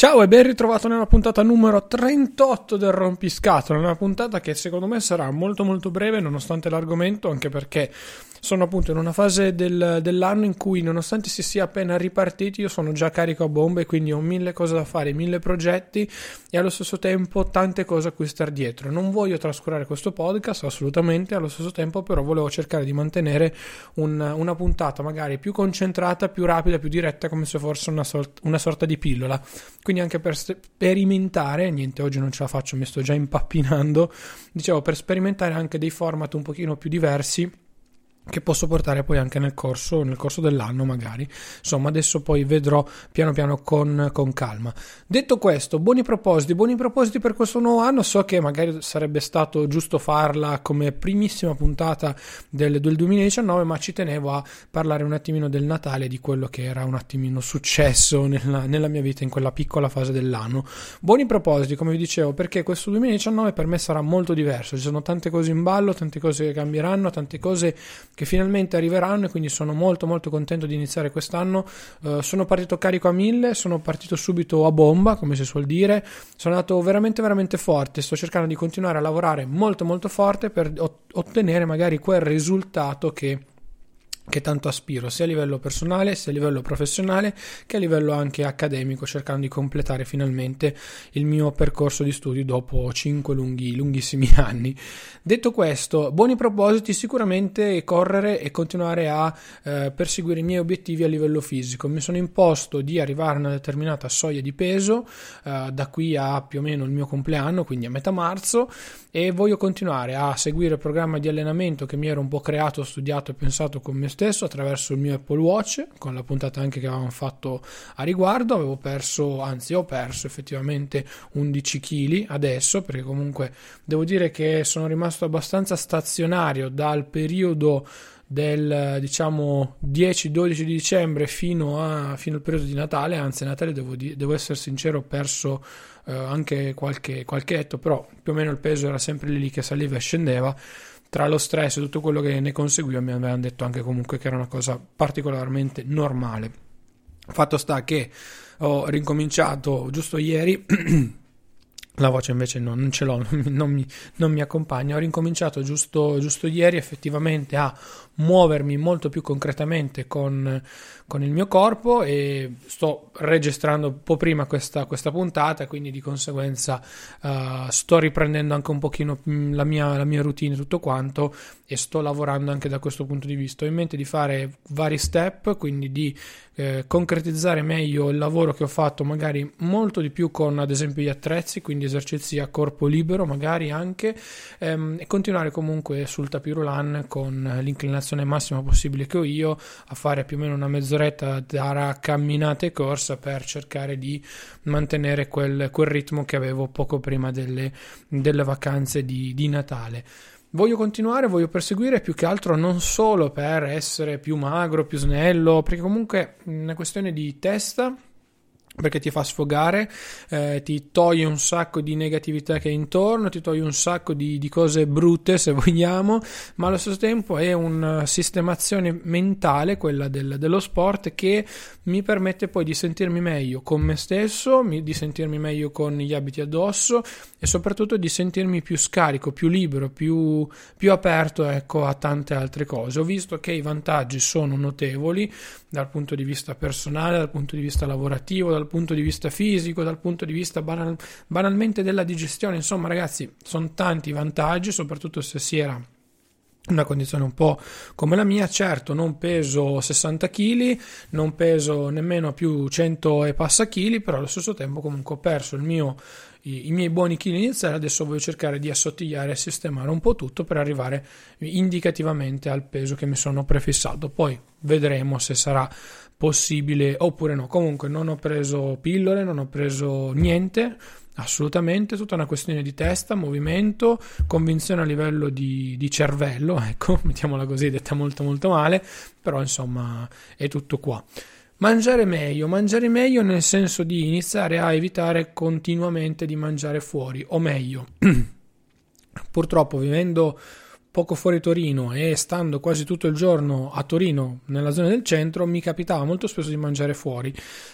Ciao e ben ritrovato nella puntata numero 38 del Rompiscatole, una puntata che secondo me sarà molto molto breve nonostante l'argomento, anche perché sono appunto in una fase del, dell'anno in cui nonostante si sia appena ripartiti io sono già carico a bombe, quindi ho mille cose da fare, mille progetti e allo stesso tempo tante cose a cui star dietro. Non voglio trascurare questo podcast assolutamente, allo stesso tempo però volevo cercare di mantenere un, una puntata magari più concentrata, più rapida, più diretta, come se fosse una, sort- una sorta di pillola quindi anche per sperimentare, niente oggi non ce la faccio, mi sto già impappinando, dicevo per sperimentare anche dei format un pochino più diversi che posso portare poi anche nel corso, nel corso dell'anno magari. Insomma, adesso poi vedrò piano piano con, con, calma. Detto questo, buoni propositi, buoni propositi per questo nuovo anno. So che magari sarebbe stato giusto farla come primissima puntata del, del 2019, ma ci tenevo a parlare un attimino del Natale, di quello che era un attimino successo nella, nella mia vita in quella piccola fase dell'anno. Buoni propositi, come vi dicevo, perché questo 2019 per me sarà molto diverso. Ci sono tante cose in ballo, tante cose che cambieranno, tante cose che finalmente arriveranno e quindi sono molto molto contento di iniziare quest'anno. Uh, sono partito carico a mille, sono partito subito a bomba, come si suol dire. Sono andato veramente veramente forte, sto cercando di continuare a lavorare molto molto forte per ottenere magari quel risultato che che tanto aspiro sia a livello personale sia a livello professionale che a livello anche accademico cercando di completare finalmente il mio percorso di studi dopo 5 lunghi, lunghissimi anni. Detto questo buoni propositi sicuramente correre e continuare a eh, perseguire i miei obiettivi a livello fisico. Mi sono imposto di arrivare a una determinata soglia di peso eh, da qui a più o meno il mio compleanno quindi a metà marzo e voglio continuare a seguire il programma di allenamento che mi ero un po' creato studiato e pensato con me stesso attraverso il mio Apple Watch, con la puntata anche che avevamo fatto a riguardo, avevo perso, anzi ho perso effettivamente 11 kg adesso, perché comunque devo dire che sono rimasto abbastanza stazionario dal periodo del diciamo 10-12 di dicembre fino, a, fino, al periodo di Natale, anzi Natale devo, devo essere sincero ho perso eh, anche qualche, qualche etto, però più o meno il peso era sempre lì che saliva e scendeva tra lo stress e tutto quello che ne conseguiva mi avevano detto anche comunque che era una cosa particolarmente normale. Fatto sta che ho ricominciato giusto ieri La voce invece no, non ce l'ho, non mi, non mi accompagna. Ho ricominciato giusto, giusto, ieri effettivamente a muovermi molto più concretamente con, con, il mio corpo e sto registrando un po' prima questa, questa puntata, quindi di conseguenza uh, sto riprendendo anche un pochino mm, la mia, la mia routine tutto quanto e sto lavorando anche da questo punto di vista. Ho in mente di fare vari step, quindi di eh, concretizzare meglio il lavoro che ho fatto magari molto di più con ad esempio gli attrezzi, quindi esercizi a corpo libero magari anche ehm, e continuare comunque sul tapirulan con l'inclinazione massima possibile che ho io a fare più o meno una mezz'oretta tra camminata e corsa per cercare di mantenere quel, quel ritmo che avevo poco prima delle, delle vacanze di, di Natale. Voglio continuare, voglio perseguire più che altro non solo per essere più magro, più snello, perché comunque è una questione di testa perché ti fa sfogare, eh, ti toglie un sacco di negatività che è intorno, ti toglie un sacco di, di, cose brutte se vogliamo, ma allo stesso tempo è una sistemazione mentale, quella del, dello sport, che mi permette poi di sentirmi meglio con me stesso, di sentirmi meglio con gli abiti addosso e soprattutto di sentirmi più scarico, più libero, più, più aperto ecco, a tante altre cose. Ho visto che i vantaggi sono notevoli dal punto di vista personale, dal punto di vista lavorativo, dal punto di vista fisico, dal punto di vista banal, banalmente della digestione. Insomma, ragazzi, sono tanti vantaggi, soprattutto se si era una condizione un po' come la mia, certo non peso 60 kg, non peso nemmeno più 100 e passa kg, però allo stesso tempo comunque ho perso mio, i, i, miei buoni chili iniziali, adesso voglio cercare di assottigliare e sistemare un po' tutto per arrivare indicativamente al peso che mi sono prefissato, poi vedremo se sarà possibile oppure no, comunque non ho preso pillole, non ho preso niente, Assolutamente, tutta una questione di testa, movimento, convinzione a livello di, di, cervello, ecco, mettiamola così, detta molto molto male, però insomma è tutto qua. Mangiare meglio, mangiare meglio nel senso di iniziare a evitare continuamente di mangiare fuori, o meglio, purtroppo vivendo poco fuori Torino e stando quasi tutto il giorno a Torino, nella zona del centro, mi capitava molto spesso di mangiare fuori.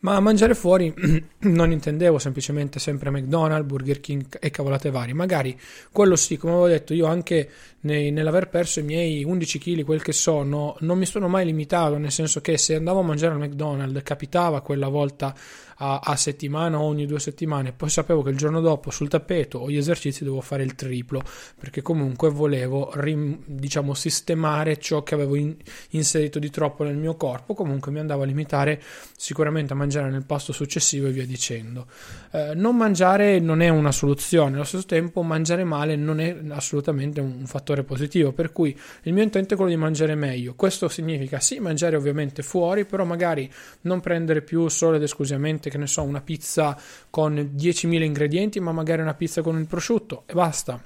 Ma mangiare fuori non intendevo semplicemente sempre McDonald's, Burger King e cavolate varie. Magari quello sì, come avevo detto, io anche nei, nell'aver perso i miei 11 kg, quel che sono, non mi sono mai limitato, nel senso che se andavo a mangiare al McDonald's capitava quella volta a, a settimana o ogni due settimane, poi sapevo che il giorno dopo sul tappeto o gli esercizi dovevo fare il triplo, perché comunque volevo rim, diciamo sistemare ciò che avevo in, inserito di troppo nel mio corpo, comunque mi andavo a limitare sicuramente a mangiare nel pasto successivo e via dicendo. Eh, non mangiare non è una soluzione, allo stesso tempo mangiare male non è assolutamente un fattore positivo, per cui il mio intento è quello di mangiare meglio. Questo significa sì mangiare ovviamente fuori, però magari non prendere più solo ed esclusivamente che ne so, una pizza con 10.000 ingredienti, ma magari una pizza con il prosciutto e basta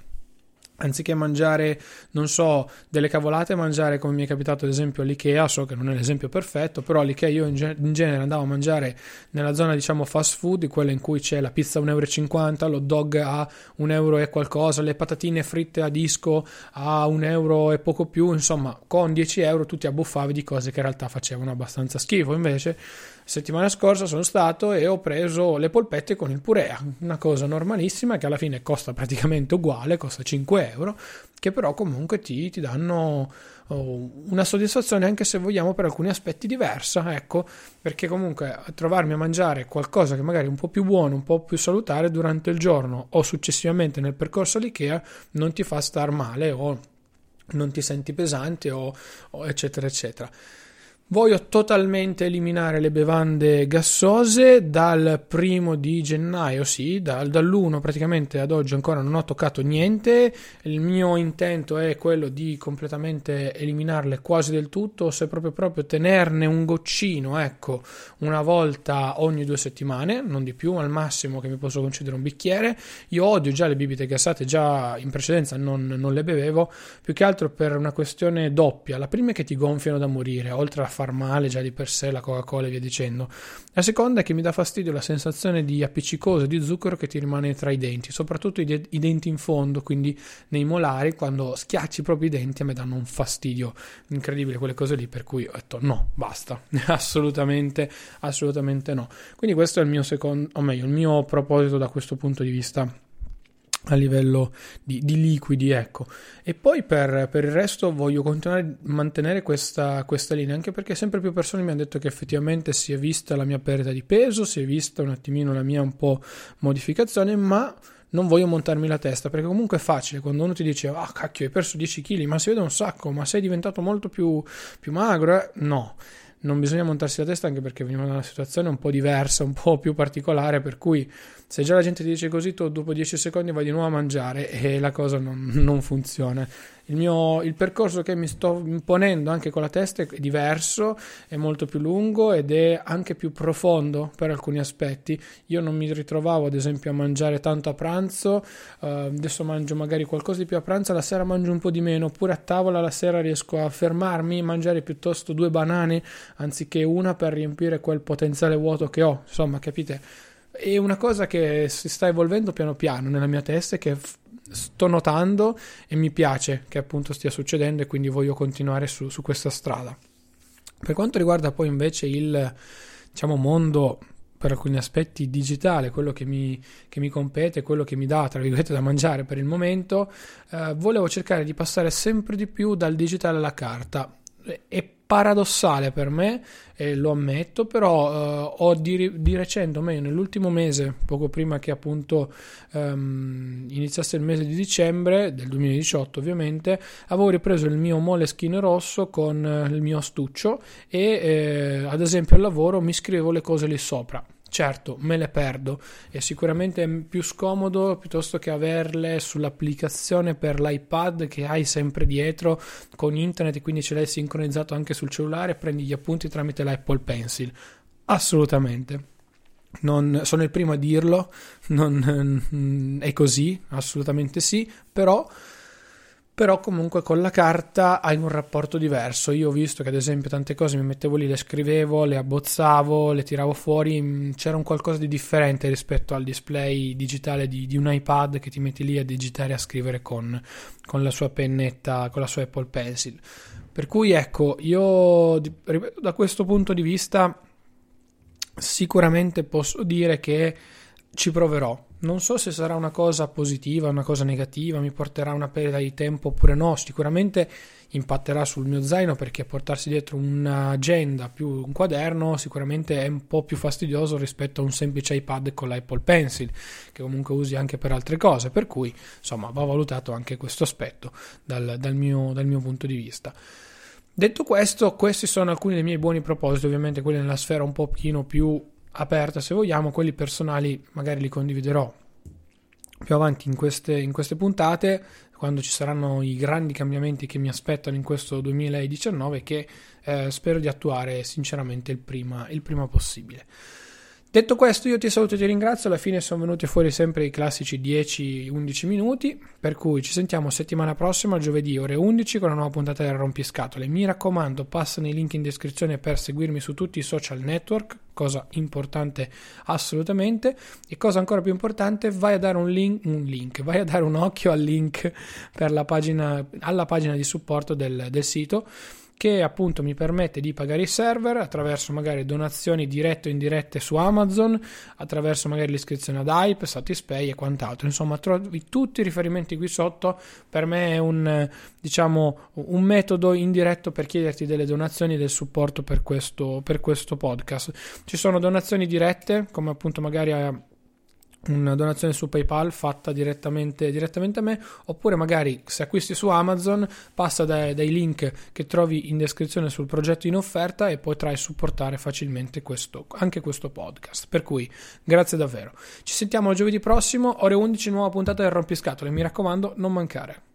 anziché mangiare, non so, delle cavolate, mangiare come mi è capitato ad esempio all'IKEA, so che non è l'esempio perfetto, però all'IKEA io in, ge- in genere andavo a mangiare nella zona diciamo fast food, quella in cui c'è la pizza a 1,50 euro, l'hot dog a 1 euro e qualcosa, le patatine fritte a disco a 1 euro e poco più, insomma con 10 euro tu ti abbuffavi di cose che in realtà facevano abbastanza schifo, invece settimana scorsa sono stato e ho preso le polpette con il purea, una cosa normalissima che alla fine costa praticamente uguale, costa 5 euro, che però comunque ti, ti danno oh, una soddisfazione anche se vogliamo per alcuni aspetti diversa, ecco, perché comunque trovarmi a mangiare qualcosa che magari è un po' più buono, un po' più salutare durante il giorno o successivamente nel percorso all'IKEA non ti fa star male o non ti senti pesante o, o eccetera eccetera. Voglio totalmente eliminare le bevande gassose dal primo di gennaio, sì, dal, dall'1 praticamente ad oggi ancora non ho toccato niente. Il mio intento è quello di completamente eliminarle quasi del tutto, se proprio proprio tenerne un goccino, ecco, una volta ogni due settimane, non di più, al massimo che mi posso concedere un bicchiere. Io odio già le bibite gassate, già in precedenza non, non le bevevo, più che altro per una questione doppia. La prima è che ti gonfiano da morire, oltre a far male già di per sé la Coca-Cola e via dicendo. La seconda è che mi dà fastidio la sensazione di appiccicoso di zucchero che ti rimane tra i denti, soprattutto i, de- i denti in fondo, quindi nei molari, quando schiacci proprio i denti a me danno un fastidio incredibile quelle cose lì, per cui ho detto no, basta, assolutamente, assolutamente no. Quindi questo è il mio secondo, o meglio, il mio proposito da questo punto di vista a livello di, di, liquidi, ecco. E poi per, per, il resto voglio continuare a mantenere questa, questa, linea, anche perché sempre più persone mi hanno detto che effettivamente si è vista la mia perdita di peso, si è vista un attimino la mia un po' modificazione, ma non voglio montarmi la testa, perché comunque è facile quando uno ti dice, ah cacchio, hai perso 10 kg, ma si vede un sacco, ma sei diventato molto più, più magro, eh? no non bisogna montarsi la testa anche perché veniamo da una situazione un po' diversa, un po' più particolare, per cui se già la gente ti dice così, tu dopo 10 secondi vai di nuovo a mangiare e la cosa non, non funziona. Il, mio, il percorso che mi sto imponendo anche con la testa è diverso, è molto più lungo ed è anche più profondo per alcuni aspetti. Io non mi ritrovavo ad esempio a mangiare tanto a pranzo, uh, adesso mangio magari qualcosa di più a pranzo, la sera mangio un po' di meno, oppure a tavola la sera riesco a fermarmi e mangiare piuttosto due banane anziché una per riempire quel potenziale vuoto che ho. Insomma, capite? È una cosa che si sta evolvendo piano piano nella mia testa e che sto notando e mi piace che appunto stia succedendo e quindi voglio continuare su, su questa strada. Per quanto riguarda poi invece il diciamo, mondo per alcuni aspetti digitale, quello che mi, che mi, compete, quello che mi dà, tra virgolette, da mangiare per il momento, eh, volevo cercare di passare sempre di più dal digitale alla carta. E paradossale per me, e lo ammetto, però uh, ho di, di, recente, o meglio nell'ultimo mese, poco prima che appunto um, iniziasse il mese di dicembre del 2018 ovviamente, avevo ripreso il mio Moleskine rosso con uh, il mio astuccio e eh, ad esempio al lavoro mi scrivevo le cose lì sopra Certo, me le perdo e sicuramente è più scomodo piuttosto che averle sull'applicazione per l'iPad che hai sempre dietro con internet e quindi ce l'hai sincronizzato anche sul cellulare e prendi gli appunti tramite l'Apple Pencil. Assolutamente. Non, sono il primo a dirlo, non, è così, assolutamente sì, però però comunque con la carta hai un rapporto diverso. Io ho visto che ad esempio tante cose mi mettevo lì, le scrivevo, le abbozzavo, le tiravo fuori, mm, c'era un qualcosa di differente rispetto al display digitale di, di un iPad che ti metti lì a digitare e a scrivere con, con la sua pennetta, con la sua Apple Pencil. Per cui ecco, io da questo punto di vista sicuramente posso dire che ci proverò. Non so se sarà una cosa positiva, una cosa negativa, mi porterà una perdita di tempo oppure no. Sicuramente impatterà sul mio zaino perché portarsi dietro un'agenda più un quaderno sicuramente è un po' più fastidioso rispetto a un semplice iPad con l'Apple Pencil, che comunque usi anche per altre cose. Per cui, insomma, va valutato anche questo aspetto dal, dal, mio, dal mio punto di vista. Detto questo, questi sono alcuni dei miei buoni propositi, ovviamente quelli nella sfera un pochino più aperta se vogliamo, quelli personali magari li condividerò più avanti in queste, in queste puntate, quando ci saranno i grandi cambiamenti che mi aspettano in questo 2019 che eh, spero di attuare sinceramente il prima, il prima possibile. Detto questo, io ti saluto e ti ringrazio. Alla fine sono venuti fuori sempre i classici 10-11 minuti. Per cui ci sentiamo settimana prossima, giovedì ore 11, con una nuova puntata del Rompiscatole. Mi raccomando, passano i link in descrizione per seguirmi su tutti i social network, cosa importante assolutamente. E cosa ancora più importante, vai a dare un link, un link vai a dare un occhio al link per la pagina, alla pagina di supporto del, del sito che appunto mi permette di pagare i server attraverso magari donazioni dirette o indirette su Amazon, attraverso magari l'iscrizione ad Hype, Satispay e quant'altro. Insomma, trovi tutti i riferimenti qui sotto. Per me è un, diciamo, un metodo indiretto per chiederti delle donazioni e del supporto per questo, per questo podcast. Ci sono donazioni dirette, come appunto magari a una donazione su PayPal fatta direttamente, direttamente, a me, oppure magari se acquisti su Amazon passa dai, dai, link che trovi in descrizione sul progetto in offerta e potrai supportare facilmente questo, anche questo podcast. Per cui grazie davvero. Ci sentiamo giovedì prossimo, ore 11, nuova puntata del Rompiscatole. Mi raccomando, non mancare.